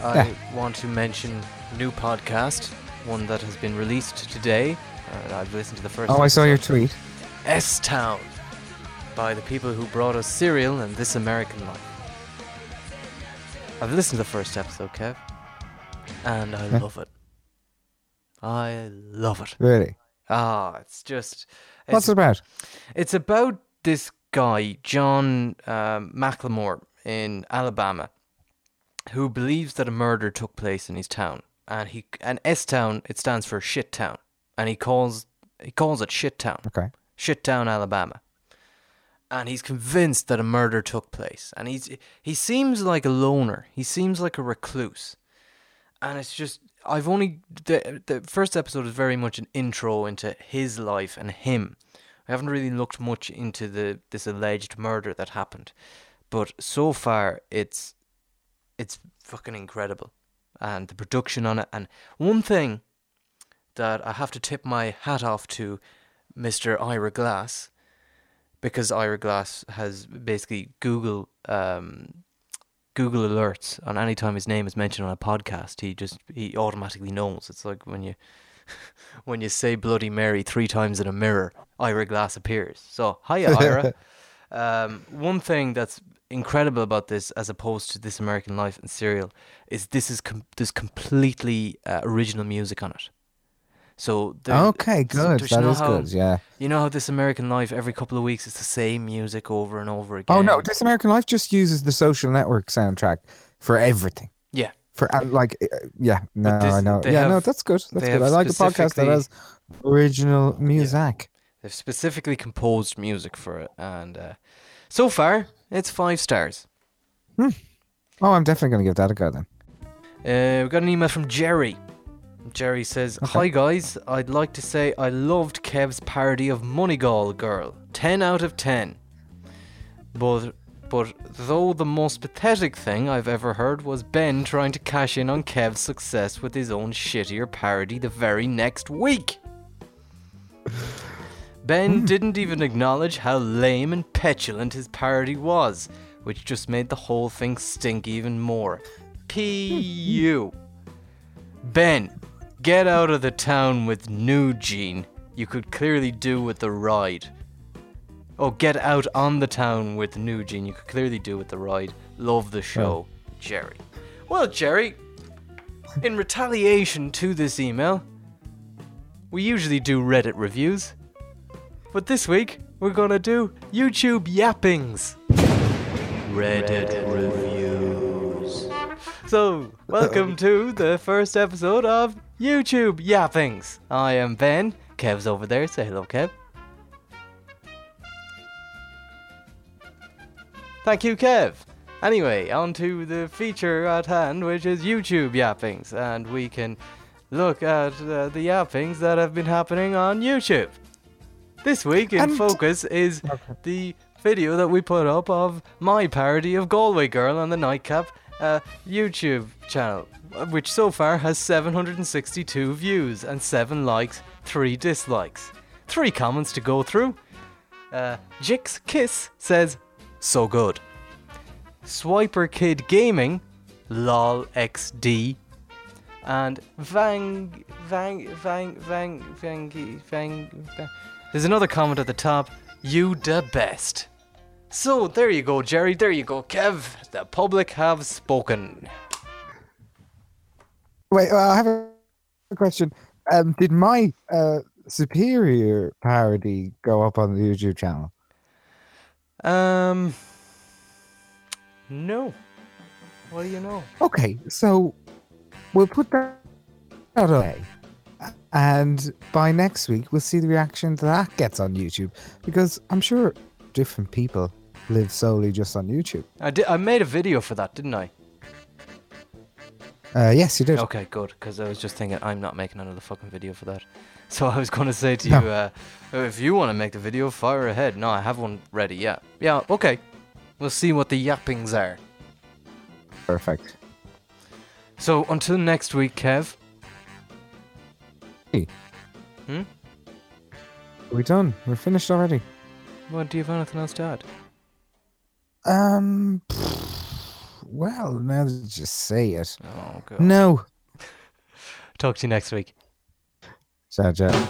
I want to mention new podcast, one that has been released today. Uh, I've listened to the first. Oh, I saw your tweet. S Town by the people who brought us Serial and This American Life. I've listened to the first episode, Kev, and I Yeah. love it. I love it. Really? Ah, it's just. What's it about? It's about this guy, John um, McLemore in Alabama, who believes that a murder took place in his town, and he and S Town it stands for shit town, and he calls he calls it shit town. Okay. Shit town, Alabama. And he's convinced that a murder took place, and he's he seems like a loner. He seems like a recluse, and it's just I've only the the first episode is very much an intro into his life and him. I haven't really looked much into the this alleged murder that happened, but so far it's it's fucking incredible, and the production on it. And one thing that I have to tip my hat off to Mr. Ira Glass, because Ira Glass has basically Google um, Google alerts on any time his name is mentioned on a podcast. He just he automatically knows. It's like when you when you say Bloody Mary three times in a mirror, Ira Glass appears. So hiya Ira. um, one thing that's incredible about this, as opposed to This American Life and Serial, is this is com- there's completely uh, original music on it. So Okay, good. That how- good, yeah. You know how This American Life every couple of weeks it's the same music over and over again. Oh no, This American Life just uses the Social Network soundtrack for everything. Yeah. For and like, uh, yeah, no, this- I know. Yeah, no, that's good. That's good. I like a podcast that has original music. They've specifically composed music for it, and uh, so far it's five stars. Oh, I'm definitely going to give that a go then. Uh, we got an email from Jerry. Jerry says, Hi guys, I'd like to say I loved Kev's parody of Moneygall Girl. 10 out of 10. But, but though the most pathetic thing I've ever heard was Ben trying to cash in on Kev's success with his own shittier parody the very next week. Ben hmm. didn't even acknowledge how lame and petulant his parody was, which just made the whole thing stink even more. Hmm. P.U. Ben, get out of the town with New Gene. You could clearly do with the ride. Oh, get out on the town with New Gene. You could clearly do with the ride. Love the show, Jerry. Well, Jerry, in retaliation to this email, we usually do Reddit reviews. But this week, we're gonna do YouTube yappings. Reddit reviews. So, welcome to the first episode of YouTube yappings. I am Ben. Kev's over there. Say hello, Kev. Thank you, Kev. Anyway, on to the feature at hand, which is YouTube yappings. And we can look at uh, the yappings that have been happening on YouTube. This week in And- focus is the video that we put up of my parody of Galway Girl on the Nightcap uh, YouTube channel, which so far has 762 views and 7 likes, 3 dislikes. 3 comments to go through. Uh, Jix Kiss says, so good. Swiper Kid Gaming, lol XD, and Vang Vang Vang Vang Vang Vang. Vang. There's another comment at the top. You the best. So there you go, Jerry. There you go, Kev. The public have spoken. Wait, well, I have a question. Um, did my uh, superior parody go up on the YouTube channel? Um. No. What do you know? Okay, so we'll put that that away. And by next week, we'll see the reaction that that gets on YouTube because I'm sure different people live solely just on YouTube. I did. I made a video for that, didn't I? Uh, yes, you did. Okay, good. Because I was just thinking, I'm not making another fucking video for that. So I was going to say to you, uh, if you want to make the video, fire ahead. No, I have one ready. Yeah. Yeah, okay. We'll see what the yappings are. Perfect. So until next week, Kev. Hey. Hmm? We're done. We're finished already. What, do you have anything else to add? Um. Well, now that you just say it. Oh, God. No. Talk to you next week. Ciao, ciao.